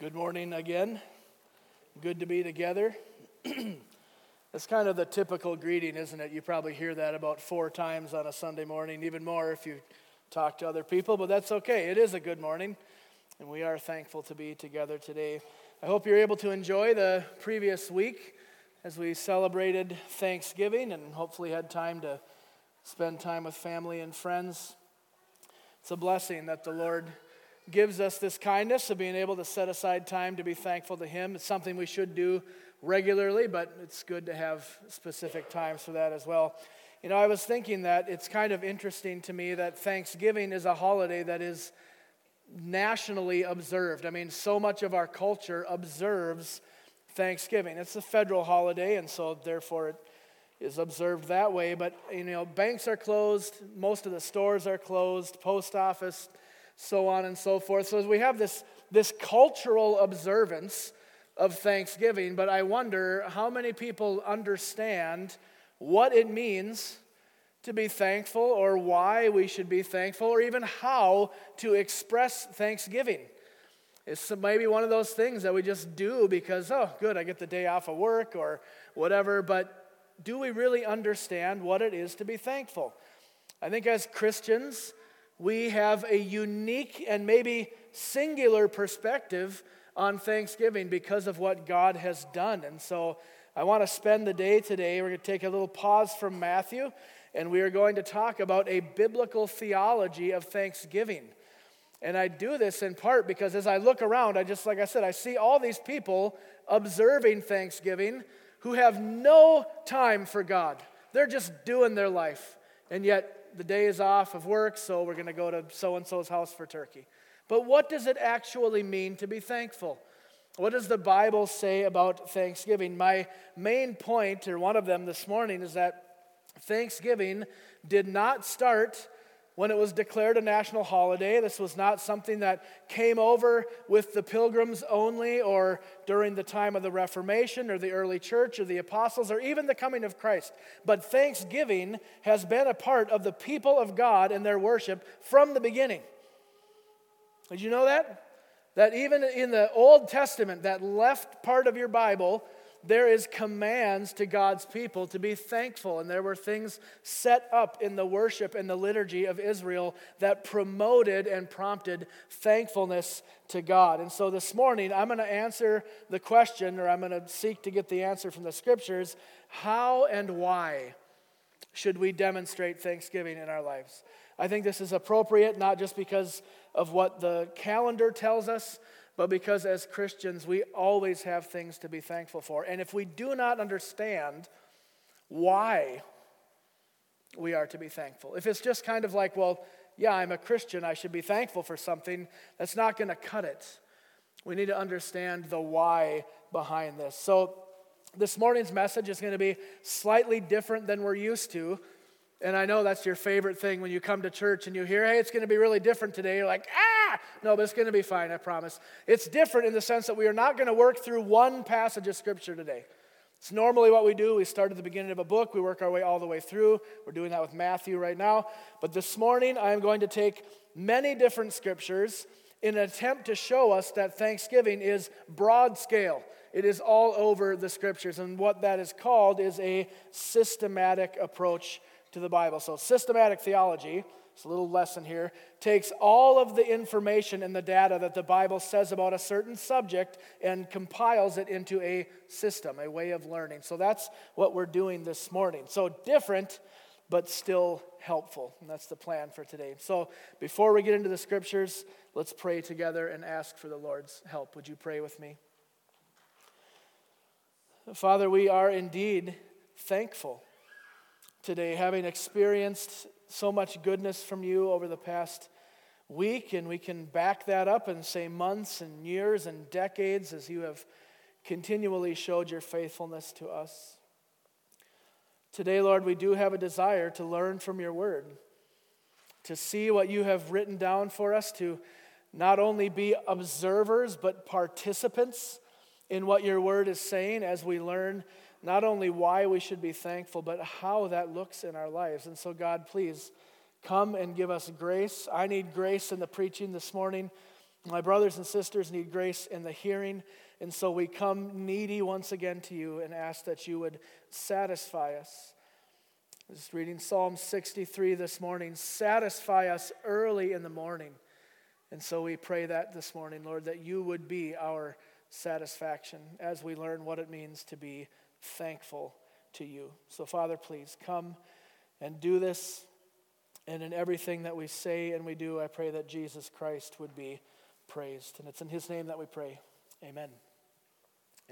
Good morning again. Good to be together. That's kind of the typical greeting, isn't it? You probably hear that about four times on a Sunday morning, even more if you talk to other people, but that's okay. It is a good morning, and we are thankful to be together today. I hope you're able to enjoy the previous week as we celebrated Thanksgiving and hopefully had time to spend time with family and friends. It's a blessing that the Lord gives us this kindness of being able to set aside time to be thankful to Him. It's something we should do regularly, but it's good to have specific times for that as well. You know, I was thinking that it's kind of interesting to me that Thanksgiving is a holiday that is nationally observed. I mean, so much of our culture observes Thanksgiving. It's a federal holiday, and so therefore it is observed that way. But, you know, banks are closed, most of the stores are closed, post office so on and so forth. So as we have this, this cultural observance of Thanksgiving, but I wonder how many people understand what it means to be thankful or why we should be thankful or even how to express thanksgiving. It's maybe one of those things that we just do because, oh, good, I get the day off of work or whatever, but do we really understand what it is to be thankful? I think as Christians, we have a unique and maybe singular perspective on Thanksgiving because of what God has done. And so I want to spend the day today. We're going to take a little pause from Matthew, and we are going to talk about a biblical theology of Thanksgiving. And I do this in part because as I look around, I just, like I said, I see all these people observing Thanksgiving who have no time for God. They're just doing their life. And yet, the day is off of work, so we're going to go to so and so's house for turkey. But what does it actually mean to be thankful? What does the Bible say about Thanksgiving? My main point, or one of them this morning, is that Thanksgiving did not start when it was declared a national holiday. This was not something that came over with the pilgrims only or during the time of the Reformation or the early church or the apostles or even the coming of Christ. But thanksgiving has been a part of the people of God and their worship from the beginning. Did you know that? That even in the Old Testament, that left part of your Bible, there is commands to God's people to be thankful. And there were things set up in the worship and the liturgy of Israel that promoted and prompted thankfulness to God. And so this morning, I'm going to answer the question, or I'm going to seek to get the answer from the scriptures how and why should we demonstrate thanksgiving in our lives? I think this is appropriate, not just because of what the calendar tells us, but because as Christians, we always have things to be thankful for. And if we do not understand why we are to be thankful, if it's just kind of like, well, yeah, I'm a Christian, I should be thankful for something, that's not going to cut it. We need to understand the why behind this. So, this morning's message is going to be slightly different than we're used to. And I know that's your favorite thing when you come to church and you hear, hey, it's going to be really different today. You're like, ah, no, but it's going to be fine, I promise. It's different in the sense that we are not going to work through one passage of Scripture today. It's normally what we do. We start at the beginning of a book, we work our way all the way through. We're doing that with Matthew right now. But this morning, I am going to take many different Scriptures in an attempt to show us that Thanksgiving is broad scale. It is all over the Scriptures. And what that is called is a systematic approach to the Bible. So, systematic theology, it's a little lesson here, takes all of the information and the data that the Bible says about a certain subject and compiles it into a system, a way of learning. So, that's what we're doing this morning. So, different, but still helpful. And that's the plan for today. So, before we get into the scriptures, let's pray together and ask for the Lord's help. Would you pray with me? Father, we are indeed thankful today, having experienced so much goodness from you over the past week, and we can back that up and say months and years and decades as you have continually showed your faithfulness to us. Today, Lord, we do have a desire to learn from your word, to see what you have written down for us, to not only be observers, but participants in what your word is saying as we learn not only why we should be thankful, but how that looks in our lives. And so, God, please come and give us grace. I need grace in the preaching this morning. My brothers and sisters need grace in the hearing, and so we come needy once again to you and ask that you would satisfy us. Just reading Psalm 63 this morning. Satisfy us early in the morning. And so we pray that this morning, Lord, that you would be our satisfaction as we learn what it means to be thankful to you. So, Father, please come and do this. And in everything that we say and we do, I pray that Jesus Christ would be praised. And it's in his name that we pray. Amen.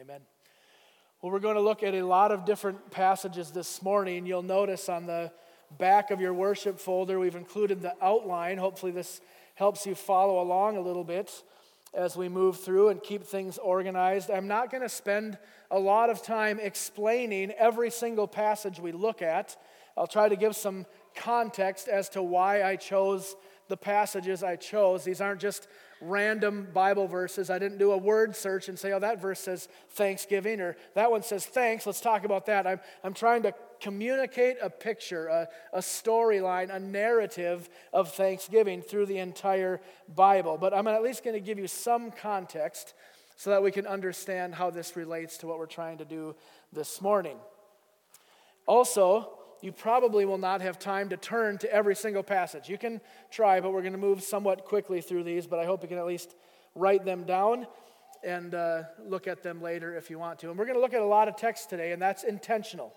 Amen. Well, we're going to look at a lot of different passages this morning. You'll notice on the back of your worship folder, we've included the outline. Hopefully, this helps you follow along a little bit as we move through and keep things organized. I'm not going to spend a lot of time explaining every single passage we look at. I'll try to give some context as to why I chose the passages I chose. These aren't just random Bible verses. I didn't do a word search and say, oh, that verse says thanksgiving, or that one says thanks. Let's talk about that. I'm, I'm trying to communicate a picture, a, a storyline, a narrative of thanksgiving through the entire Bible. But I'm at least going to give you some context so that we can understand how this relates to what we're trying to do this morning. Also, you probably will not have time to turn to every single passage. You can try, but we're going to move somewhat quickly through these, but I hope you can at least write them down and uh, look at them later if you want to. And we're going to look at a lot of text today, and that's intentional.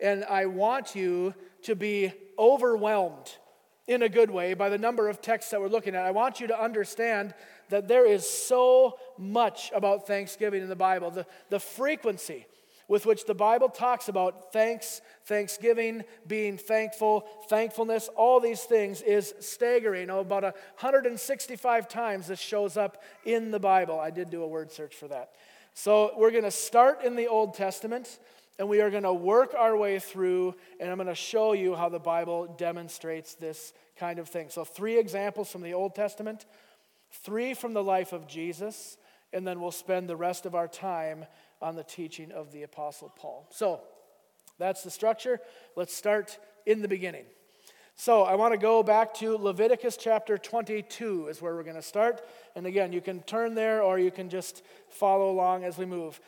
And I want you to be overwhelmed in a good way by the number of texts that we're looking at. I want you to understand that there is so much about Thanksgiving in the Bible. The, the frequency with which the Bible talks about thanks, thanksgiving, being thankful, thankfulness, all these things is staggering. Oh, about 165 times this shows up in the Bible. I did do a word search for that. So we're going to start in the Old Testament and we are going to work our way through, and I'm going to show you how the Bible demonstrates this kind of thing. So, three examples from the Old Testament, three from the life of Jesus, and then we'll spend the rest of our time on the teaching of the Apostle Paul. So, that's the structure. Let's start in the beginning. So, I want to go back to Leviticus chapter 22, is where we're going to start. And again, you can turn there or you can just follow along as we move.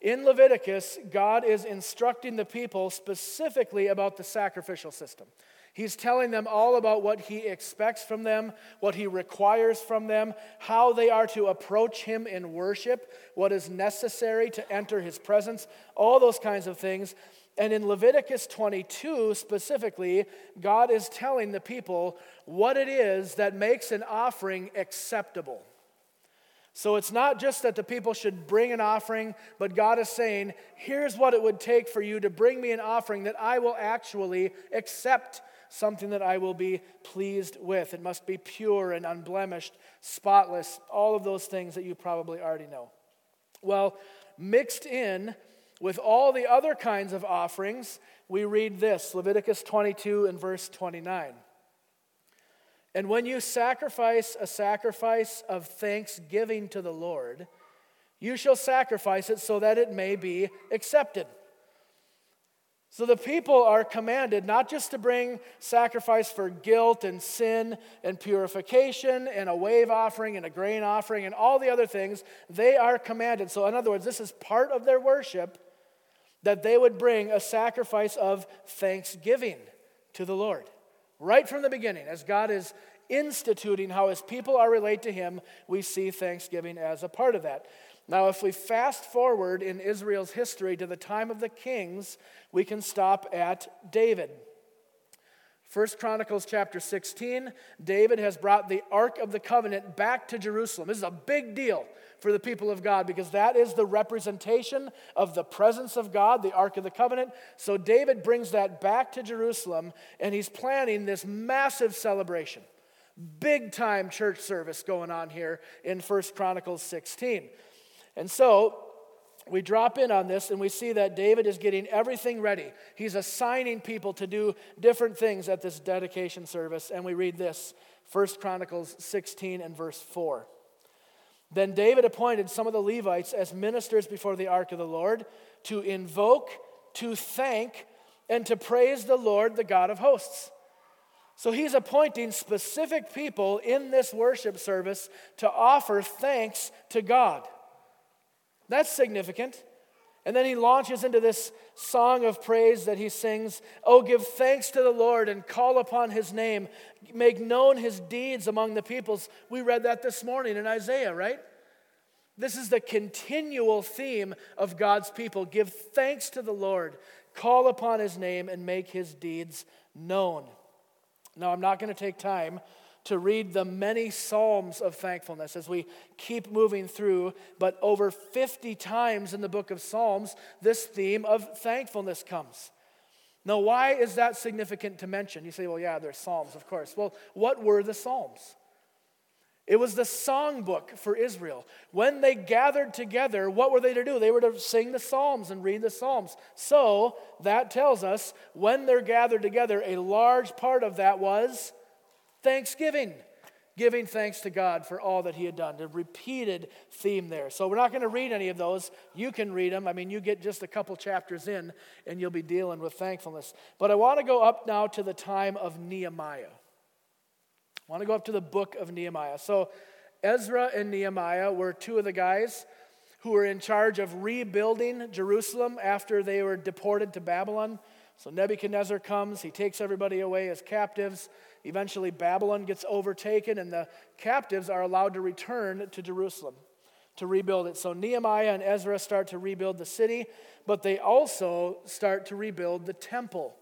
In Leviticus, God is instructing the people specifically about the sacrificial system. He's telling them all about what he expects from them, what he requires from them, how they are to approach him in worship, what is necessary to enter his presence, all those kinds of things. And in Leviticus 22 specifically, God is telling the people what it is that makes an offering acceptable. So it's not just that the people should bring an offering, but God is saying, here's what it would take for you to bring me an offering that I will actually accept, something that I will be pleased with. It must be pure and unblemished, spotless, all of those things that you probably already know. Well, mixed in with all the other kinds of offerings, we read this Leviticus 22 and verse 29. And when you sacrifice a sacrifice of thanksgiving to the Lord, you shall sacrifice it so that it may be accepted. So the people are commanded not just to bring sacrifice for guilt and sin and purification and a wave offering and a grain offering and all the other things. They are commanded. So, in other words, this is part of their worship that they would bring a sacrifice of thanksgiving to the Lord right from the beginning, as God is instituting how his people are related to him, we see thanksgiving as a part of that. Now, if we fast forward in Israel's history to the time of the kings, we can stop at David. First Chronicles chapter 16, David has brought the Ark of the Covenant back to Jerusalem. This is a big deal for the people of God because that is the representation of the presence of God, the Ark of the Covenant. So David brings that back to Jerusalem and he's planning this massive celebration. Big time church service going on here in First Chronicles 16. And so we drop in on this and we see that David is getting everything ready. He's assigning people to do different things at this dedication service. And we read this First Chronicles 16 and verse 4. Then David appointed some of the Levites as ministers before the ark of the Lord to invoke, to thank, and to praise the Lord, the God of hosts. So he's appointing specific people in this worship service to offer thanks to God. That's significant. And then he launches into this song of praise that he sings Oh, give thanks to the Lord and call upon his name, make known his deeds among the peoples. We read that this morning in Isaiah, right? This is the continual theme of God's people. Give thanks to the Lord, call upon his name, and make his deeds known. Now, I'm not going to take time to read the many Psalms of thankfulness as we keep moving through, but over 50 times in the book of Psalms, this theme of thankfulness comes. Now, why is that significant to mention? You say, well, yeah, there's Psalms, of course. Well, what were the Psalms? It was the songbook for Israel. When they gathered together, what were they to do? They were to sing the Psalms and read the Psalms. So that tells us when they're gathered together, a large part of that was thanksgiving, giving thanks to God for all that He had done. The repeated theme there. So we're not going to read any of those. You can read them. I mean, you get just a couple chapters in and you'll be dealing with thankfulness. But I want to go up now to the time of Nehemiah. I want to go up to the book of Nehemiah. So, Ezra and Nehemiah were two of the guys who were in charge of rebuilding Jerusalem after they were deported to Babylon. So, Nebuchadnezzar comes, he takes everybody away as captives. Eventually, Babylon gets overtaken, and the captives are allowed to return to Jerusalem to rebuild it. So, Nehemiah and Ezra start to rebuild the city, but they also start to rebuild the temple.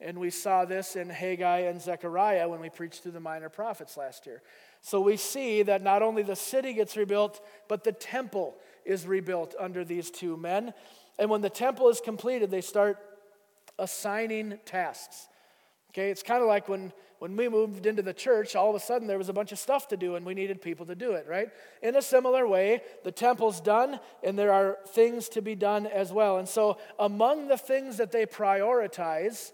And we saw this in Haggai and Zechariah when we preached through the minor prophets last year. So we see that not only the city gets rebuilt, but the temple is rebuilt under these two men. And when the temple is completed, they start assigning tasks. Okay, it's kind of like when, when we moved into the church, all of a sudden there was a bunch of stuff to do and we needed people to do it, right? In a similar way, the temple's done and there are things to be done as well. And so, among the things that they prioritize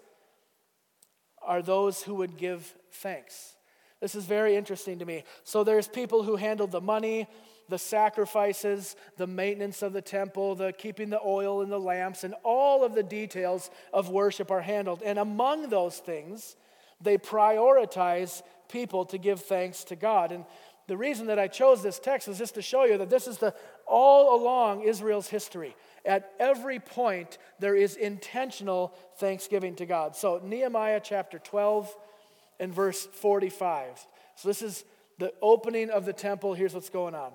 are those who would give thanks. This is very interesting to me. So there's people who handled the money, the sacrifices, the maintenance of the temple, the keeping the oil in the lamps, and all of the details of worship are handled. And among those things, they prioritize people to give thanks to God. And the reason that I chose this text is just to show you that this is the all along Israel's history. At every point, there is intentional thanksgiving to God. So, Nehemiah chapter 12 and verse 45. So, this is the opening of the temple. Here's what's going on.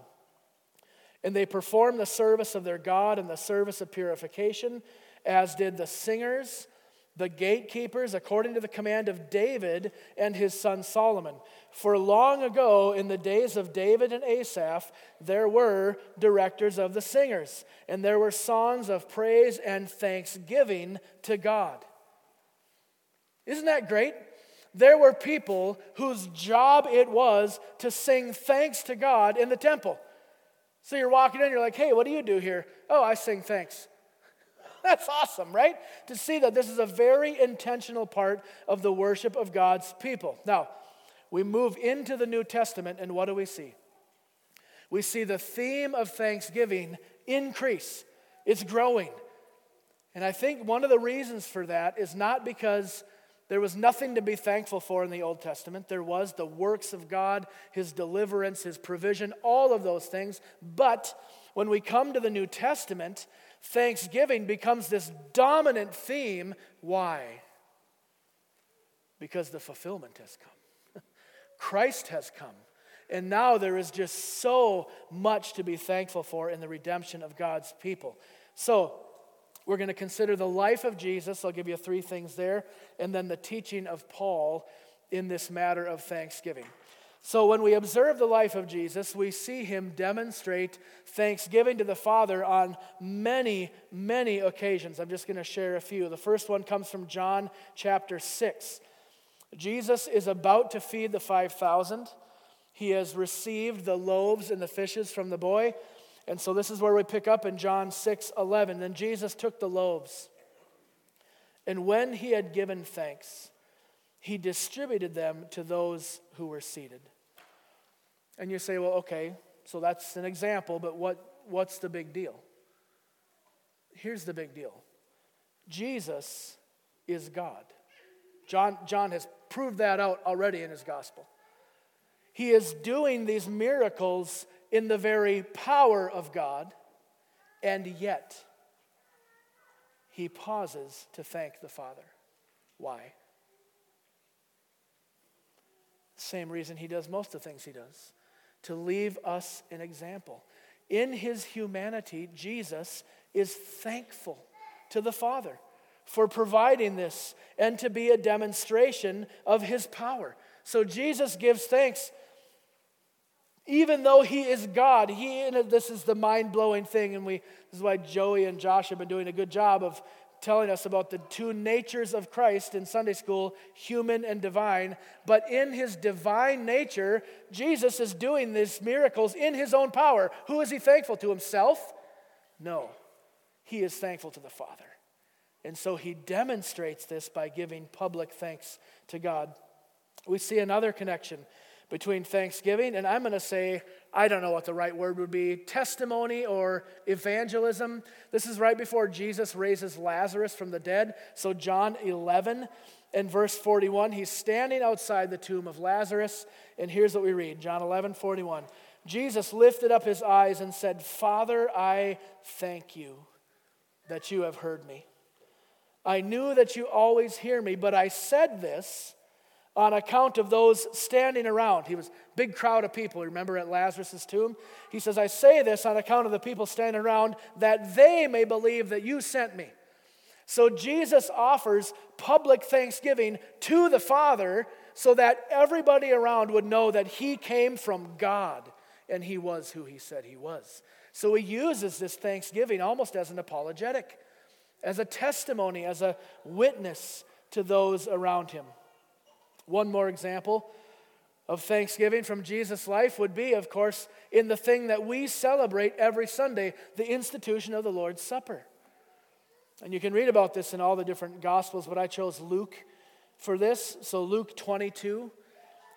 And they performed the service of their God and the service of purification, as did the singers the gatekeepers according to the command of David and his son Solomon. For long ago, in the days of David and Asaph, there were directors of the singers, and there were songs of praise and thanksgiving to God. Isn't that great? There were people whose job it was to sing thanks to God in the temple. So you're walking in, you're like, hey, what do you do here? Oh, I sing thanks. That's awesome, right? To see that this is a very intentional part of the worship of God's people. Now, we move into the New Testament, and what do we see? We see the theme of thanksgiving increase, it's growing. And I think one of the reasons for that is not because there was nothing to be thankful for in the Old Testament. There was the works of God, His deliverance, His provision, all of those things. But when we come to the New Testament, Thanksgiving becomes this dominant theme. Why? Because the fulfillment has come. Christ has come. And now there is just so much to be thankful for in the redemption of God's people. So, we're going to consider the life of Jesus. I'll give you three things there. And then the teaching of Paul in this matter of thanksgiving. So, when we observe the life of Jesus, we see him demonstrate thanksgiving to the Father on many, many occasions. I'm just going to share a few. The first one comes from John chapter 6. Jesus is about to feed the 5,000. He has received the loaves and the fishes from the boy. And so, this is where we pick up in John 6 11. Then Jesus took the loaves, and when he had given thanks, he distributed them to those who were seated. And you say, well, okay, so that's an example, but what, what's the big deal? Here's the big deal Jesus is God. John, John has proved that out already in his gospel. He is doing these miracles in the very power of God, and yet he pauses to thank the Father. Why? Same reason he does most of the things he does to leave us an example. In his humanity, Jesus is thankful to the Father for providing this and to be a demonstration of his power. So Jesus gives thanks even though he is God. He and this is the mind-blowing thing and we this is why Joey and Josh have been doing a good job of telling us about the two natures of Christ in Sunday school, human and divine. But in his divine nature, Jesus is doing these miracles in his own power. Who is he thankful to? Himself? No. He is thankful to the Father. And so he demonstrates this by giving public thanks to God. We see another connection between thanksgiving and I'm going to say, I don't know what the right word would be, testimony or evangelism. This is right before Jesus raises Lazarus from the dead. So, John 11 and verse 41, he's standing outside the tomb of Lazarus. And here's what we read John 11, 41. Jesus lifted up his eyes and said, Father, I thank you that you have heard me. I knew that you always hear me, but I said this on account of those standing around. He was big crowd of people, remember at Lazarus' tomb? He says, I say this on account of the people standing around, that they may believe that you sent me. So Jesus offers public thanksgiving to the Father so that everybody around would know that he came from God and he was who he said he was. So he uses this thanksgiving almost as an apologetic, as a testimony, as a witness to those around him. One more example of thanksgiving from Jesus' life would be, of course, in the thing that we celebrate every Sunday the institution of the Lord's Supper. And you can read about this in all the different Gospels, but I chose Luke for this. So, Luke 22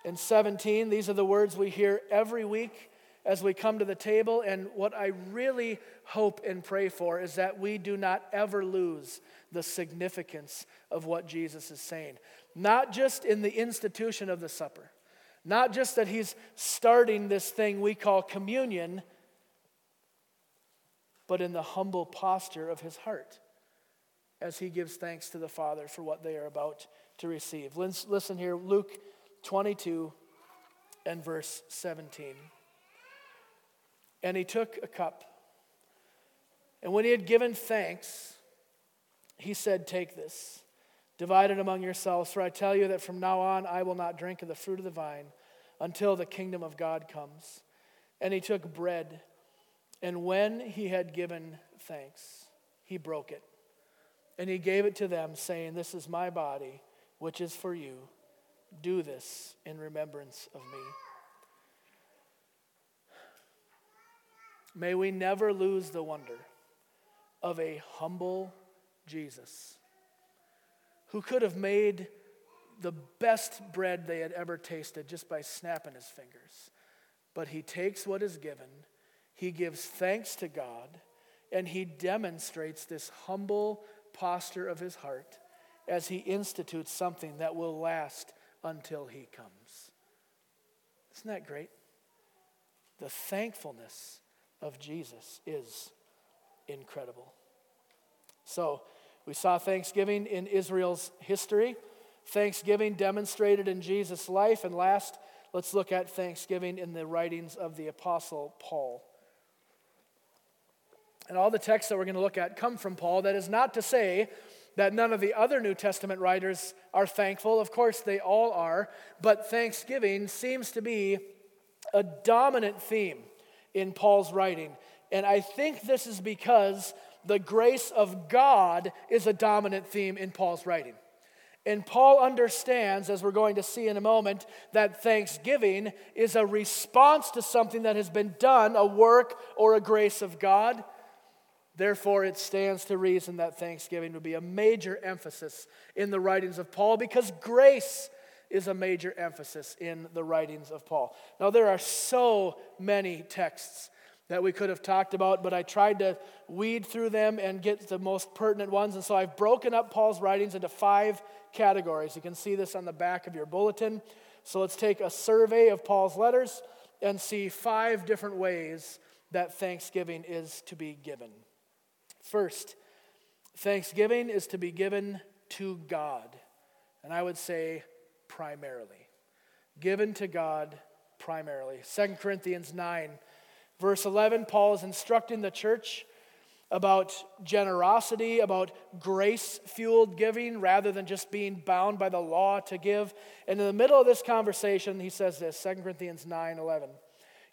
and 17, these are the words we hear every week as we come to the table. And what I really hope and pray for is that we do not ever lose the significance of what Jesus is saying not just in the institution of the supper, not just that he's starting this thing we call communion, but in the humble posture of his heart as he gives thanks to the Father for what they are about to receive. Listen here, Luke 22 and verse 17. And he took a cup, and when he had given thanks, he said, Take this. Divide it among yourselves, for I tell you that from now on I will not drink of the fruit of the vine until the kingdom of God comes. And he took bread, and when he had given thanks, he broke it. And he gave it to them, saying, This is my body, which is for you. Do this in remembrance of me. May we never lose the wonder of a humble Jesus who could have made the best bread they had ever tasted just by snapping his fingers. But he takes what is given, he gives thanks to God, and he demonstrates this humble posture of his heart as he institutes something that will last until he comes. Isn't that great? The thankfulness of Jesus is incredible. So, we saw Thanksgiving in Israel's history, Thanksgiving demonstrated in Jesus' life, and last, let's look at Thanksgiving in the writings of the Apostle Paul. And all the texts that we're going to look at come from Paul. That is not to say that none of the other New Testament writers are thankful. Of course, they all are. But thanksgiving seems to be a dominant theme in Paul's writing. And I think this is because the grace of God is a dominant theme in Paul's writing. And Paul understands, as we're going to see in a moment, that thanksgiving is a response to something that has been done, a work or a grace of God. Therefore, it stands to reason that thanksgiving would be a major emphasis in the writings of Paul because grace is a major emphasis in the writings of Paul. Now, there are so many texts that we could have talked about, but I tried to weed through them and get the most pertinent ones. And so I've broken up Paul's writings into five categories. You can see this on the back of your bulletin. So let's take a survey of Paul's letters and see five different ways that thanksgiving is to be given. First, thanksgiving is to be given to God. And I would say primarily. Given to God primarily. 2 Corinthians 9, verse 11, Paul is instructing the church about generosity, about grace fueled giving rather than just being bound by the law to give. And in the middle of this conversation, he says this 2 Corinthians 9 11.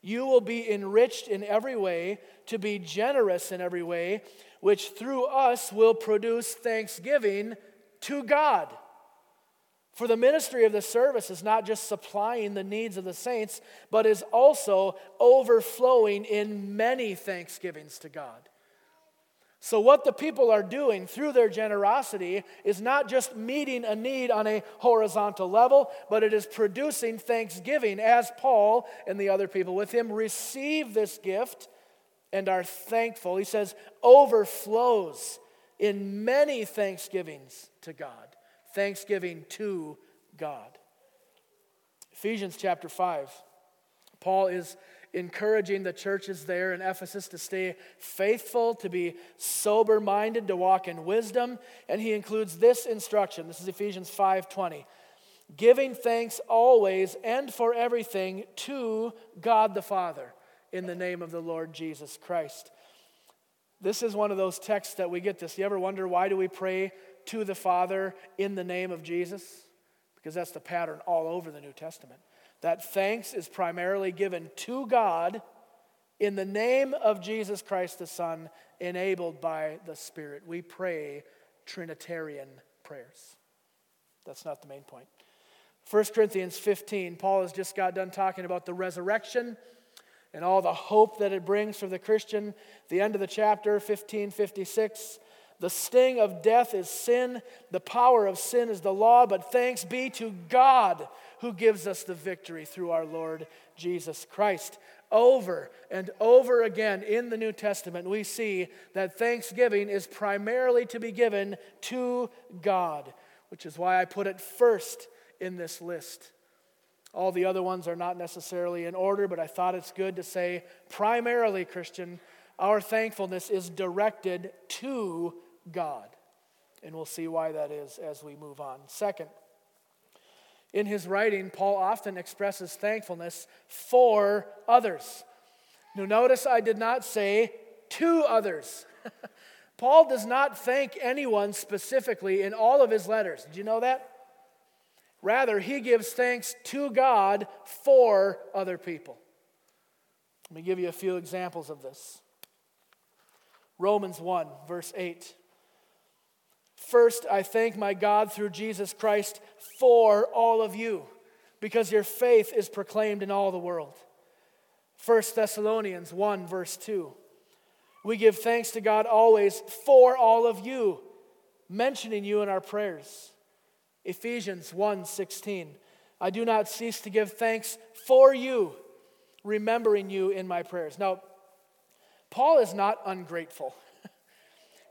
You will be enriched in every way, to be generous in every way, which through us will produce thanksgiving to God. For the ministry of the service is not just supplying the needs of the saints, but is also overflowing in many thanksgivings to God. So, what the people are doing through their generosity is not just meeting a need on a horizontal level, but it is producing thanksgiving as Paul and the other people with him receive this gift and are thankful. He says, overflows in many thanksgivings to God. Thanksgiving to God. Ephesians chapter 5. Paul is encouraging the churches there in Ephesus to stay faithful, to be sober minded, to walk in wisdom. And he includes this instruction. This is Ephesians 5:20. Giving thanks always and for everything to God the Father in the name of the Lord Jesus Christ. This is one of those texts that we get this. You ever wonder why do we pray to the Father in the name of Jesus? Because that's the pattern all over the New Testament that thanks is primarily given to God in the name of Jesus Christ the Son, enabled by the Spirit. We pray Trinitarian prayers. That's not the main point. 1 Corinthians 15, Paul has just got done talking about the resurrection and all the hope that it brings for the Christian. The end of the chapter, 1556. The sting of death is sin, the power of sin is the law, but thanks be to God who gives us the victory through our Lord Jesus Christ. Over and over again in the New Testament, we see that thanksgiving is primarily to be given to God, which is why I put it first in this list. All the other ones are not necessarily in order, but I thought it's good to say primarily, Christian, our thankfulness is directed to God. And we'll see why that is as we move on. Second, in his writing, Paul often expresses thankfulness for others. Now, notice I did not say to others. Paul does not thank anyone specifically in all of his letters. Did you know that? Rather, he gives thanks to God for other people. Let me give you a few examples of this. Romans 1, verse 8. First, I thank my God through Jesus Christ for all of you, because your faith is proclaimed in all the world. 1 Thessalonians 1, verse 2. We give thanks to God always for all of you, mentioning you in our prayers. Ephesians 1 16. I do not cease to give thanks for you, remembering you in my prayers. Now, Paul is not ungrateful.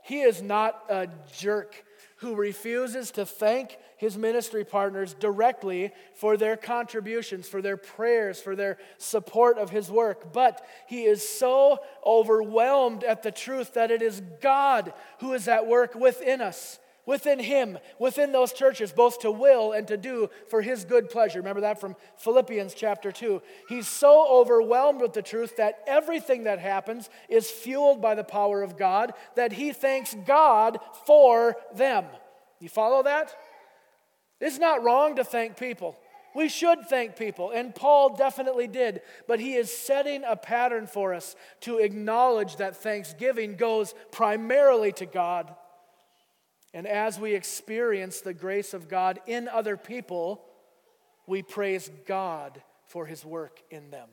He is not a jerk who refuses to thank his ministry partners directly for their contributions, for their prayers, for their support of his work. But he is so overwhelmed at the truth that it is God who is at work within us within him, within those churches, both to will and to do for his good pleasure. Remember that from Philippians chapter 2. He's so overwhelmed with the truth that everything that happens is fueled by the power of God that he thanks God for them. You follow that? It's not wrong to thank people. We should thank people, and Paul definitely did, but he is setting a pattern for us to acknowledge that thanksgiving goes primarily to God and as we experience the grace of God in other people, we praise God for his work in them.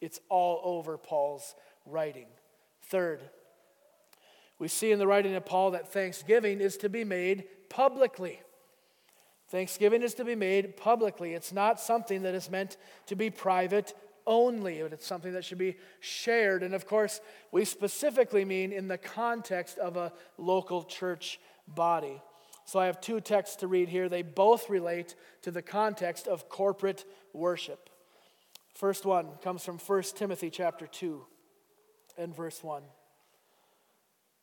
It's all over Paul's writing. Third, we see in the writing of Paul that thanksgiving is to be made publicly. Thanksgiving is to be made publicly. It's not something that is meant to be private only, but it's something that should be shared. And of course, we specifically mean in the context of a local church body. So I have two texts to read here. They both relate to the context of corporate worship. First one comes from 1 Timothy chapter 2 and verse 1.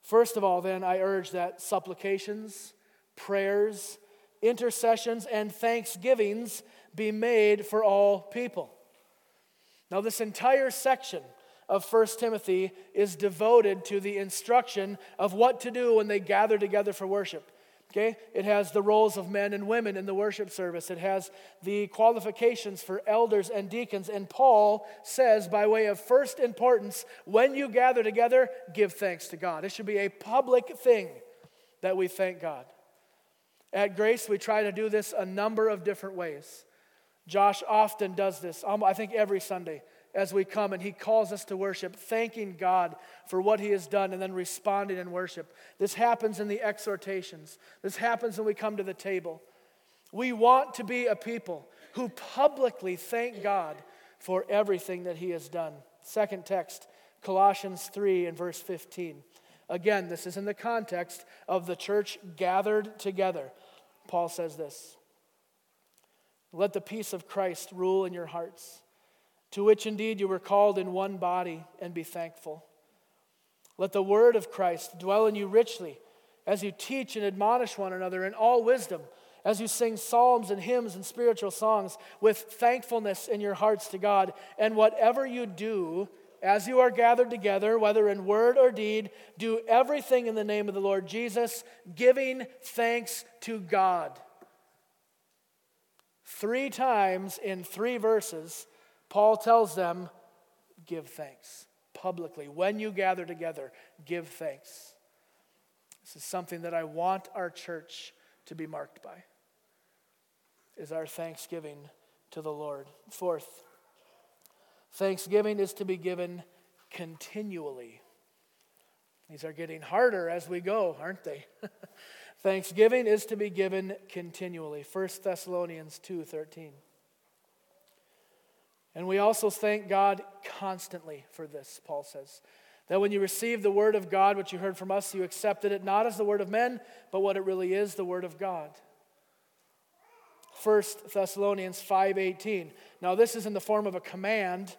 First of all, then, I urge that supplications, prayers, intercessions, and thanksgivings be made for all people. Now, this entire section of 1 Timothy is devoted to the instruction of what to do when they gather together for worship. Okay? It has the roles of men and women in the worship service. It has the qualifications for elders and deacons. And Paul says, by way of first importance, when you gather together, give thanks to God. It should be a public thing that we thank God. At Grace, we try to do this a number of different ways. Josh often does this, I think every Sunday as we come and he calls us to worship, thanking God for what he has done and then responding in worship. This happens in the exhortations, this happens when we come to the table. We want to be a people who publicly thank God for everything that he has done. Second text, Colossians 3 and verse 15. Again, this is in the context of the church gathered together. Paul says this Let the peace of Christ rule in your hearts, to which indeed you were called in one body, and be thankful. Let the word of Christ dwell in you richly as you teach and admonish one another in all wisdom, as you sing psalms and hymns and spiritual songs with thankfulness in your hearts to God. And whatever you do, as you are gathered together, whether in word or deed, do everything in the name of the Lord Jesus, giving thanks to God. Three times in three verses, Paul tells them, give thanks publicly. When you gather together, give thanks. This is something that I want our church to be marked by. Is our thanksgiving to the Lord. Fourth, Thanksgiving is to be given continually. These are getting harder as we go, aren't they? Thanksgiving is to be given continually. 1 Thessalonians 2:13. And we also thank God constantly for this, Paul says. That when you received the word of God, which you heard from us, you accepted it not as the word of men, but what it really is, the word of God. 1 Thessalonians 5:18. Now this is in the form of a command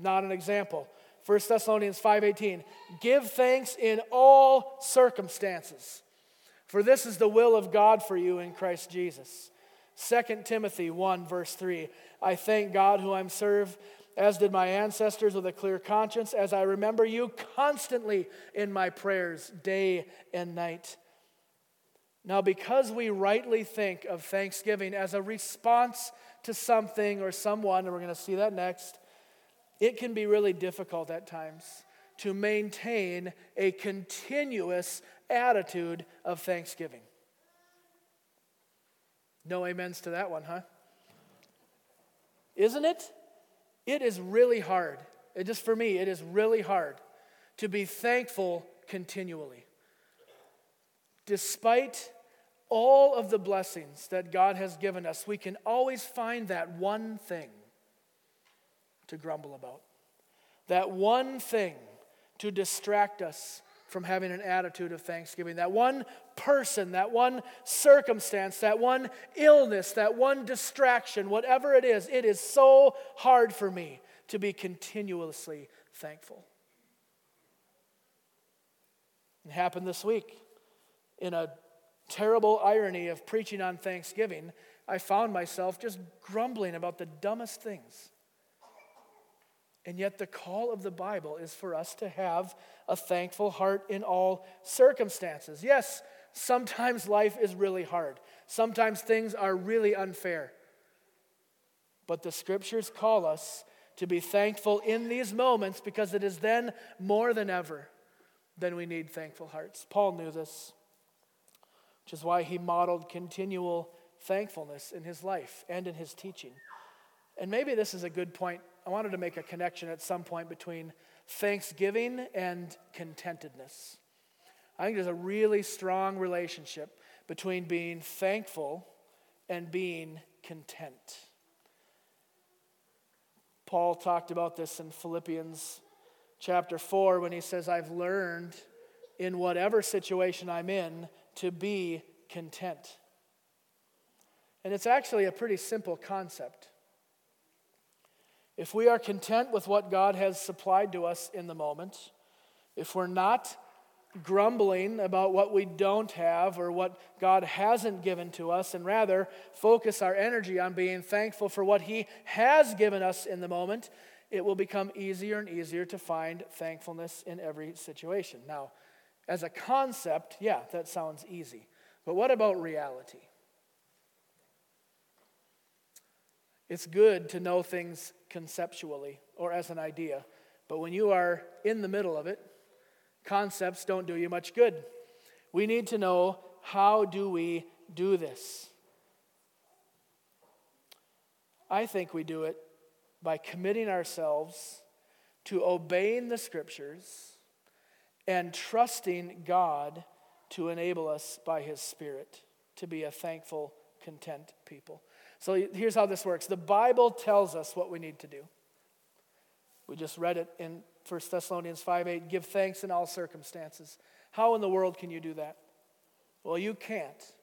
not an example. 1 Thessalonians 5:18 Give thanks in all circumstances for this is the will of God for you in Christ Jesus. 2 Timothy 1 verse 3 I thank God who I'm served as did my ancestors with a clear conscience as I remember you constantly in my prayers day and night. Now because we rightly think of thanksgiving as a response to something or someone and we're going to see that next it can be really difficult at times to maintain a continuous attitude of thanksgiving. No amens to that one, huh? Isn't it? It is really hard. It just for me, it is really hard to be thankful continually. Despite all of the blessings that God has given us, we can always find that one thing to grumble about. That one thing to distract us from having an attitude of thanksgiving. That one person, that one circumstance, that one illness, that one distraction, whatever it is, it is so hard for me to be continuously thankful. It happened this week. In a terrible irony of preaching on Thanksgiving, I found myself just grumbling about the dumbest things. And yet, the call of the Bible is for us to have a thankful heart in all circumstances. Yes, sometimes life is really hard, sometimes things are really unfair. But the scriptures call us to be thankful in these moments because it is then more than ever than we need thankful hearts. Paul knew this, which is why he modeled continual thankfulness in his life and in his teaching. And maybe this is a good point I wanted to make a connection at some point between thanksgiving and contentedness. I think there's a really strong relationship between being thankful and being content. Paul talked about this in Philippians chapter 4 when he says, I've learned in whatever situation I'm in to be content. And it's actually a pretty simple concept. If we are content with what God has supplied to us in the moment, if we're not grumbling about what we don't have or what God hasn't given to us, and rather focus our energy on being thankful for what He has given us in the moment, it will become easier and easier to find thankfulness in every situation. Now, as a concept, yeah, that sounds easy. But what about reality? It's good to know things conceptually or as an idea, but when you are in the middle of it, concepts don't do you much good. We need to know how do we do this? I think we do it by committing ourselves to obeying the scriptures and trusting God to enable us by his spirit to be a thankful, content people. So here's how this works. The Bible tells us what we need to do. We just read it in 1 Thessalonians 5 8, give thanks in all circumstances. How in the world can you do that? Well, you can't.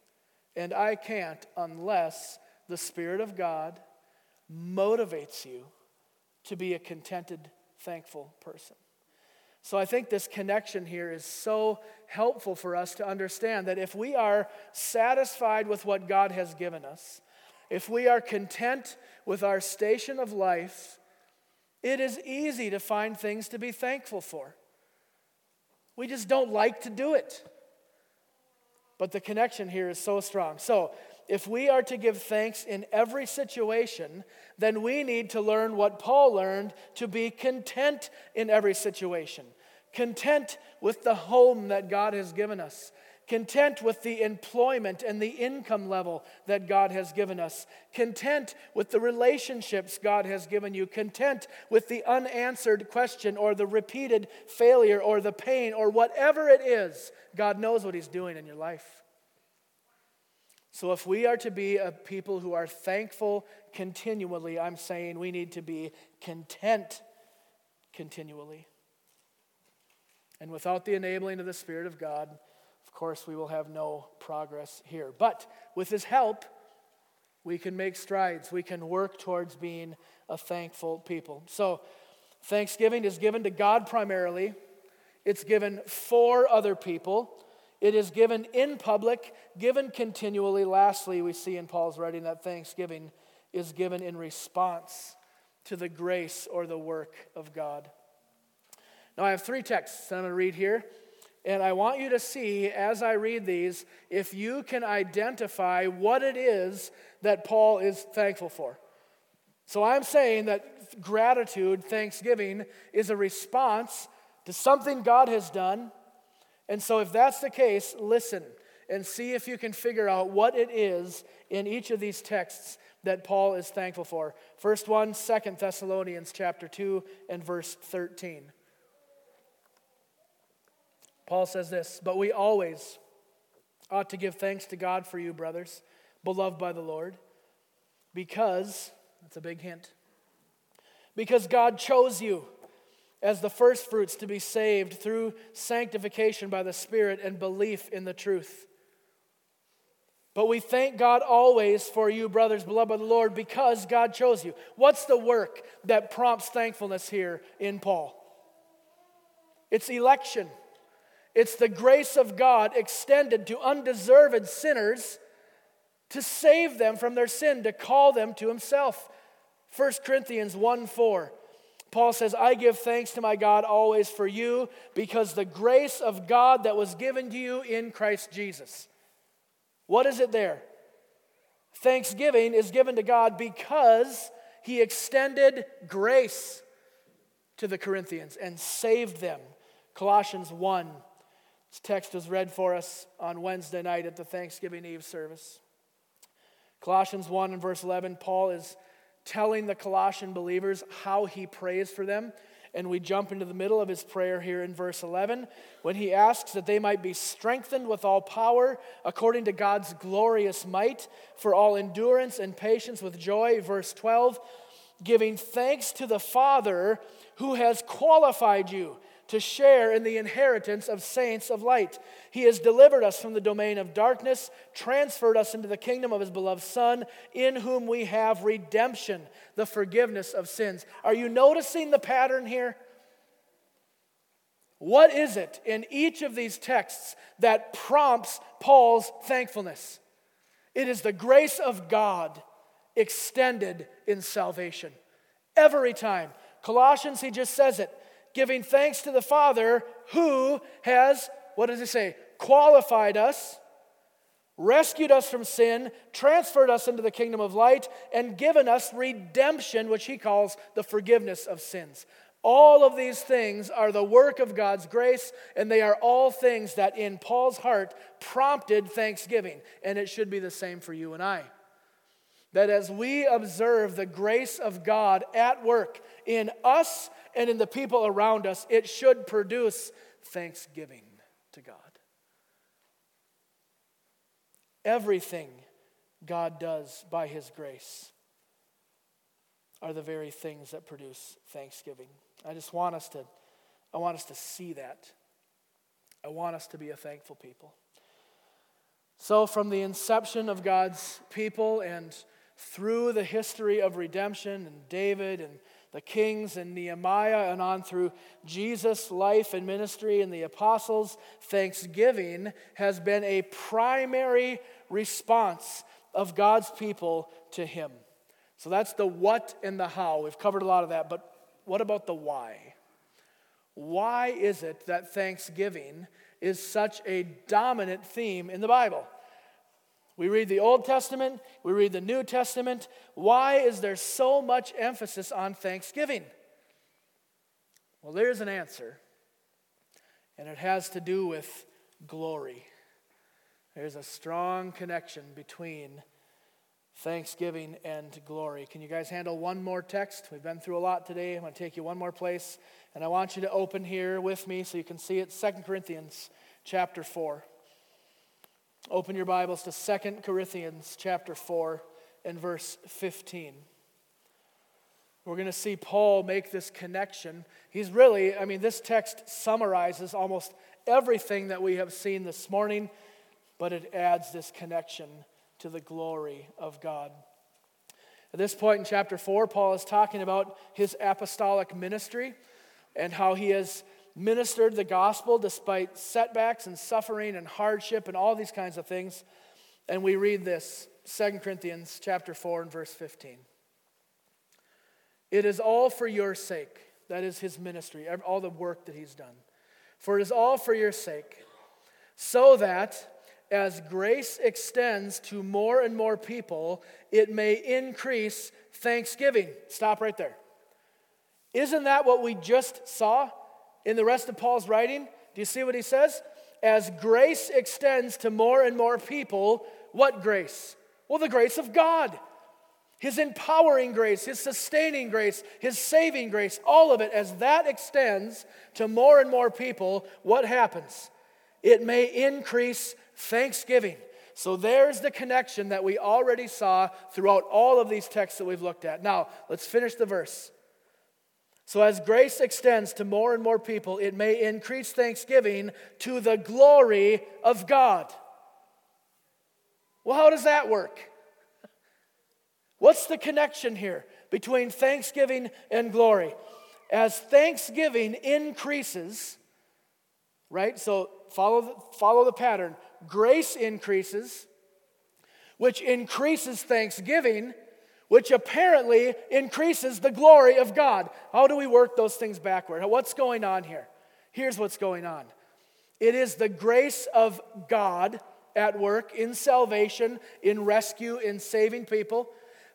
And I can't unless the Spirit of God motivates you to be a contented, thankful person. So I think this connection here is so helpful for us to understand that if we are satisfied with what God has given us, if we are content with our station of life, it is easy to find things to be thankful for. We just don't like to do it. But the connection here is so strong. So, if we are to give thanks in every situation, then we need to learn what Paul learned to be content in every situation. Content with the home that God has given us, content with the employment and the income level that God has given us, content with the relationships God has given you, content with the unanswered question or the repeated failure or the pain or whatever it is. God knows what He's doing in your life. So, if we are to be a people who are thankful continually, I'm saying we need to be content continually. And without the enabling of the Spirit of God, course, we will have no progress here. But with His help, we can make strides. We can work towards being a thankful people. So, Thanksgiving is given to God primarily, it's given for other people. It is given in public, given continually. Lastly, we see in Paul's writing that thanksgiving is given in response to the grace or the work of God. Now, I have three texts that I'm going to read here. And I want you to see as I read these if you can identify what it is that Paul is thankful for. So I'm saying that gratitude, thanksgiving, is a response to something God has done. And so if that's the case, listen and see if you can figure out what it is in each of these texts that Paul is thankful for. First one, Second Thessalonians chapter 2 and verse 13. Paul says this, but we always ought to give thanks to God for you, brothers, beloved by the Lord, because, that's a big hint, because God chose you as the firstfruits to be saved through sanctification by the Spirit and belief in the truth. But we thank God always for you, brothers, beloved by the Lord, because God chose you. What's the work that prompts thankfulness here in Paul? It's election. It's the grace of God extended to undeserved sinners to save them from their sin, to call them to Himself. 1 Corinthians 1 4. Paul says, I give thanks to my God always for you because the grace of God that was given to you in Christ Jesus. What is it there? Thanksgiving is given to God because he extended grace to the Corinthians and saved them. Colossians 1 this text was read for us on Wednesday night at the Thanksgiving Eve service. Colossians 1 and verse 11, Paul is telling the Colossian believers how he prays for them. And we jump into the middle of his prayer here in verse 11 when he asks that they might be strengthened with all power according to God's glorious might for all endurance and patience with joy. Verse 12, giving thanks to the Father who has qualified you to share in the inheritance of saints of light. He has delivered us from the domain of darkness, transferred us into the kingdom of his beloved Son, in whom we have redemption, the forgiveness of sins. Are you noticing the pattern here? What is it in each of these texts that prompts Paul's thankfulness? It is the grace of God extended in salvation. Every time. Colossians, he just says it giving thanks to the Father who has, what does he say, qualified us, rescued us from sin, transferred us into the kingdom of light, and given us redemption, which he calls the forgiveness of sins. All of these things are the work of God's grace, and they are all things that in Paul's heart prompted thanksgiving. And it should be the same for you and I. That as we observe the grace of God at work in us and in the people around us, it should produce thanksgiving to God. Everything God does by His grace are the very things that produce thanksgiving. I just want us to, I want us to see that. I want us to be a thankful people. So, from the inception of God's people and through the history of redemption and David and the kings and Nehemiah and on through Jesus' life and ministry and the apostles, thanksgiving has been a primary response of God's people to Him. So that's the what and the how. We've covered a lot of that, but what about the why? Why is it that thanksgiving is such a dominant theme in the Bible? We read the Old Testament, we read the New Testament. Why is there so much emphasis on thanksgiving? Well, there's an answer, and it has to do with glory. There's a strong connection between thanksgiving and glory. Can you guys handle one more text? We've been through a lot today. I'm going to take you one more place, and I want you to open here with me so you can see it. Second Corinthians chapter 4. Open your Bibles to Second Corinthians chapter 4 and verse 15. We're going to see Paul make this connection. He's really, I mean, this text summarizes almost everything that we have seen this morning, but it adds this connection to the glory of God. At this point in chapter 4, Paul is talking about his apostolic ministry and how he has ministered the gospel despite setbacks and suffering and hardship and all these kinds of things. And we read this, 2 Corinthians chapter 4 and verse 15. It is all for your sake. That is his ministry, all the work that he's done. For it is all for your sake, so that as grace extends to more and more people, it may increase thanksgiving. Stop right there. Isn't that what we just saw in the rest of Paul's writing? Do you see what he says? As grace extends to more and more people, what grace? Well, the grace of God. His empowering grace, His sustaining grace, His saving grace, all of it, as that extends to more and more people, what happens? It may increase thanksgiving. So there's the connection that we already saw throughout all of these texts that we've looked at. Now, let's finish the verse. So, as grace extends to more and more people, it may increase thanksgiving to the glory of God. Well, how does that work? What's the connection here between thanksgiving and glory? As thanksgiving increases, right? So follow the, follow the pattern. Grace increases, which increases thanksgiving, which apparently increases the glory of God. How do we work those things backward? What's going on here? Here's what's going on it is the grace of God at work in salvation, in rescue, in saving people.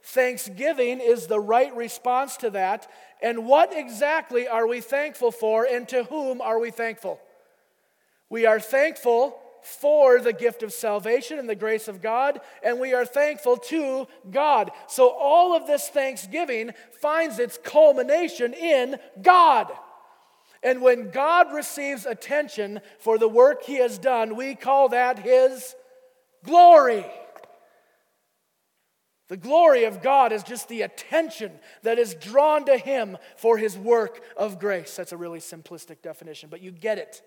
Thanksgiving is the right response to that. And what exactly are we thankful for, and to whom are we thankful? We are thankful for the gift of salvation and the grace of God, and we are thankful to God. So all of this thanksgiving finds its culmination in God. And when God receives attention for the work he has done, we call that his glory. The glory of God is just the attention that is drawn to Him for His work of grace. That's a really simplistic definition, but you get it.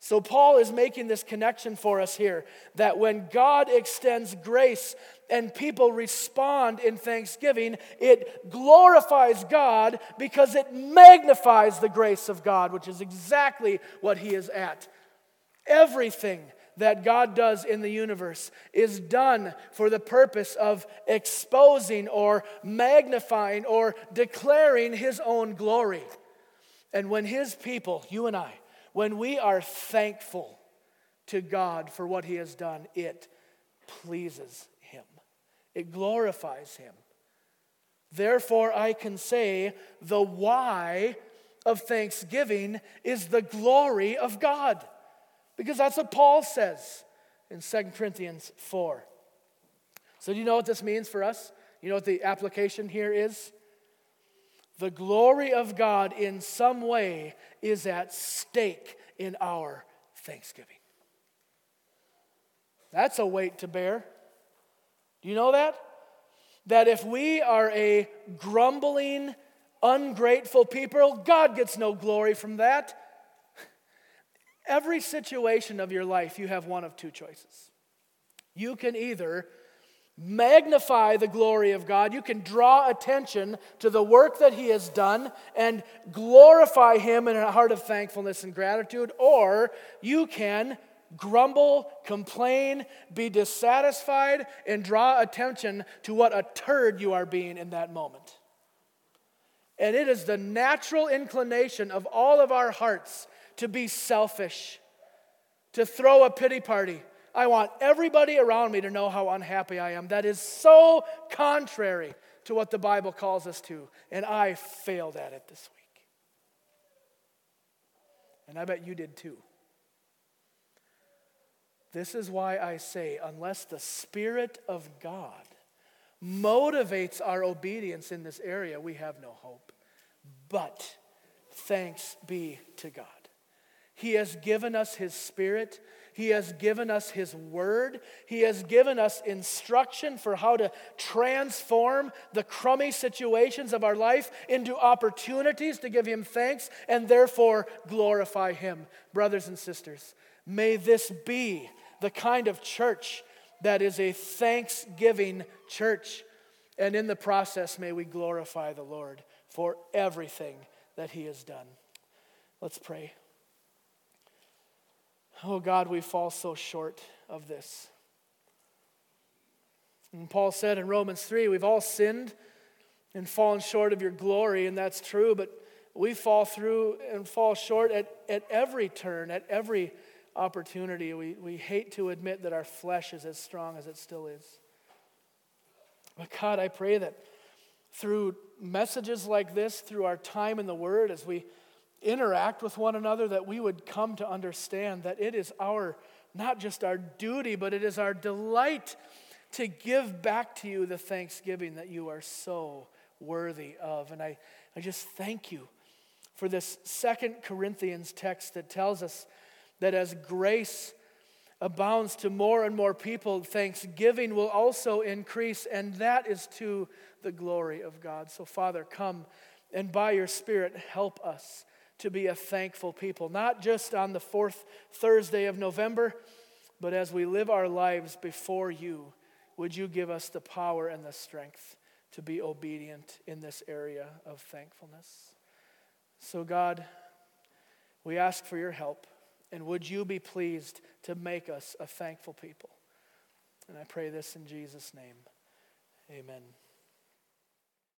So, Paul is making this connection for us here that when God extends grace and people respond in thanksgiving, it glorifies God because it magnifies the grace of God, which is exactly what He is at. Everything that God does in the universe is done for the purpose of exposing or magnifying or declaring His own glory. And when His people, you and I, when we are thankful to God for what He has done, it pleases Him, it glorifies Him. Therefore, I can say the why of thanksgiving is the glory of God. Because that's what Paul says in 2 Corinthians 4. So, do you know what this means for us? You know what the application here is? The glory of God in some way is at stake in our thanksgiving. That's a weight to bear. Do you know that? That if we are a grumbling, ungrateful people, God gets no glory from that. Every situation of your life, you have one of two choices. You can either magnify the glory of God, you can draw attention to the work that He has done and glorify Him in a heart of thankfulness and gratitude, or you can grumble, complain, be dissatisfied, and draw attention to what a turd you are being in that moment. And it is the natural inclination of all of our hearts to be selfish, to throw a pity party. I want everybody around me to know how unhappy I am. That is so contrary to what the Bible calls us to. And I failed at it this week. And I bet you did too. This is why I say, unless the Spirit of God motivates our obedience in this area, we have no hope. But thanks be to God. He has given us His Spirit. He has given us His Word. He has given us instruction for how to transform the crummy situations of our life into opportunities to give Him thanks and therefore glorify Him. Brothers and sisters, may this be the kind of church that is a thanksgiving church. And in the process, may we glorify the Lord for everything that He has done. Let's pray. Oh God, we fall so short of this. And Paul said in Romans 3, we've all sinned and fallen short of your glory, and that's true, but we fall through and fall short at, at every turn, at every opportunity. We, we hate to admit that our flesh is as strong as it still is. But God, I pray that through messages like this, through our time in the Word, as we interact with one another, that we would come to understand that it is our, not just our duty, but it is our delight to give back to you the thanksgiving that you are so worthy of. And I, I just thank you for this Second Corinthians text that tells us that as grace abounds to more and more people, thanksgiving will also increase, and that is to the glory of God. So, Father, come and by your Spirit help us to be a thankful people, not just on the fourth Thursday of November, but as we live our lives before you, would you give us the power and the strength to be obedient in this area of thankfulness? So, God, we ask for your help, and would you be pleased to make us a thankful people? And I pray this in Jesus' name. Amen.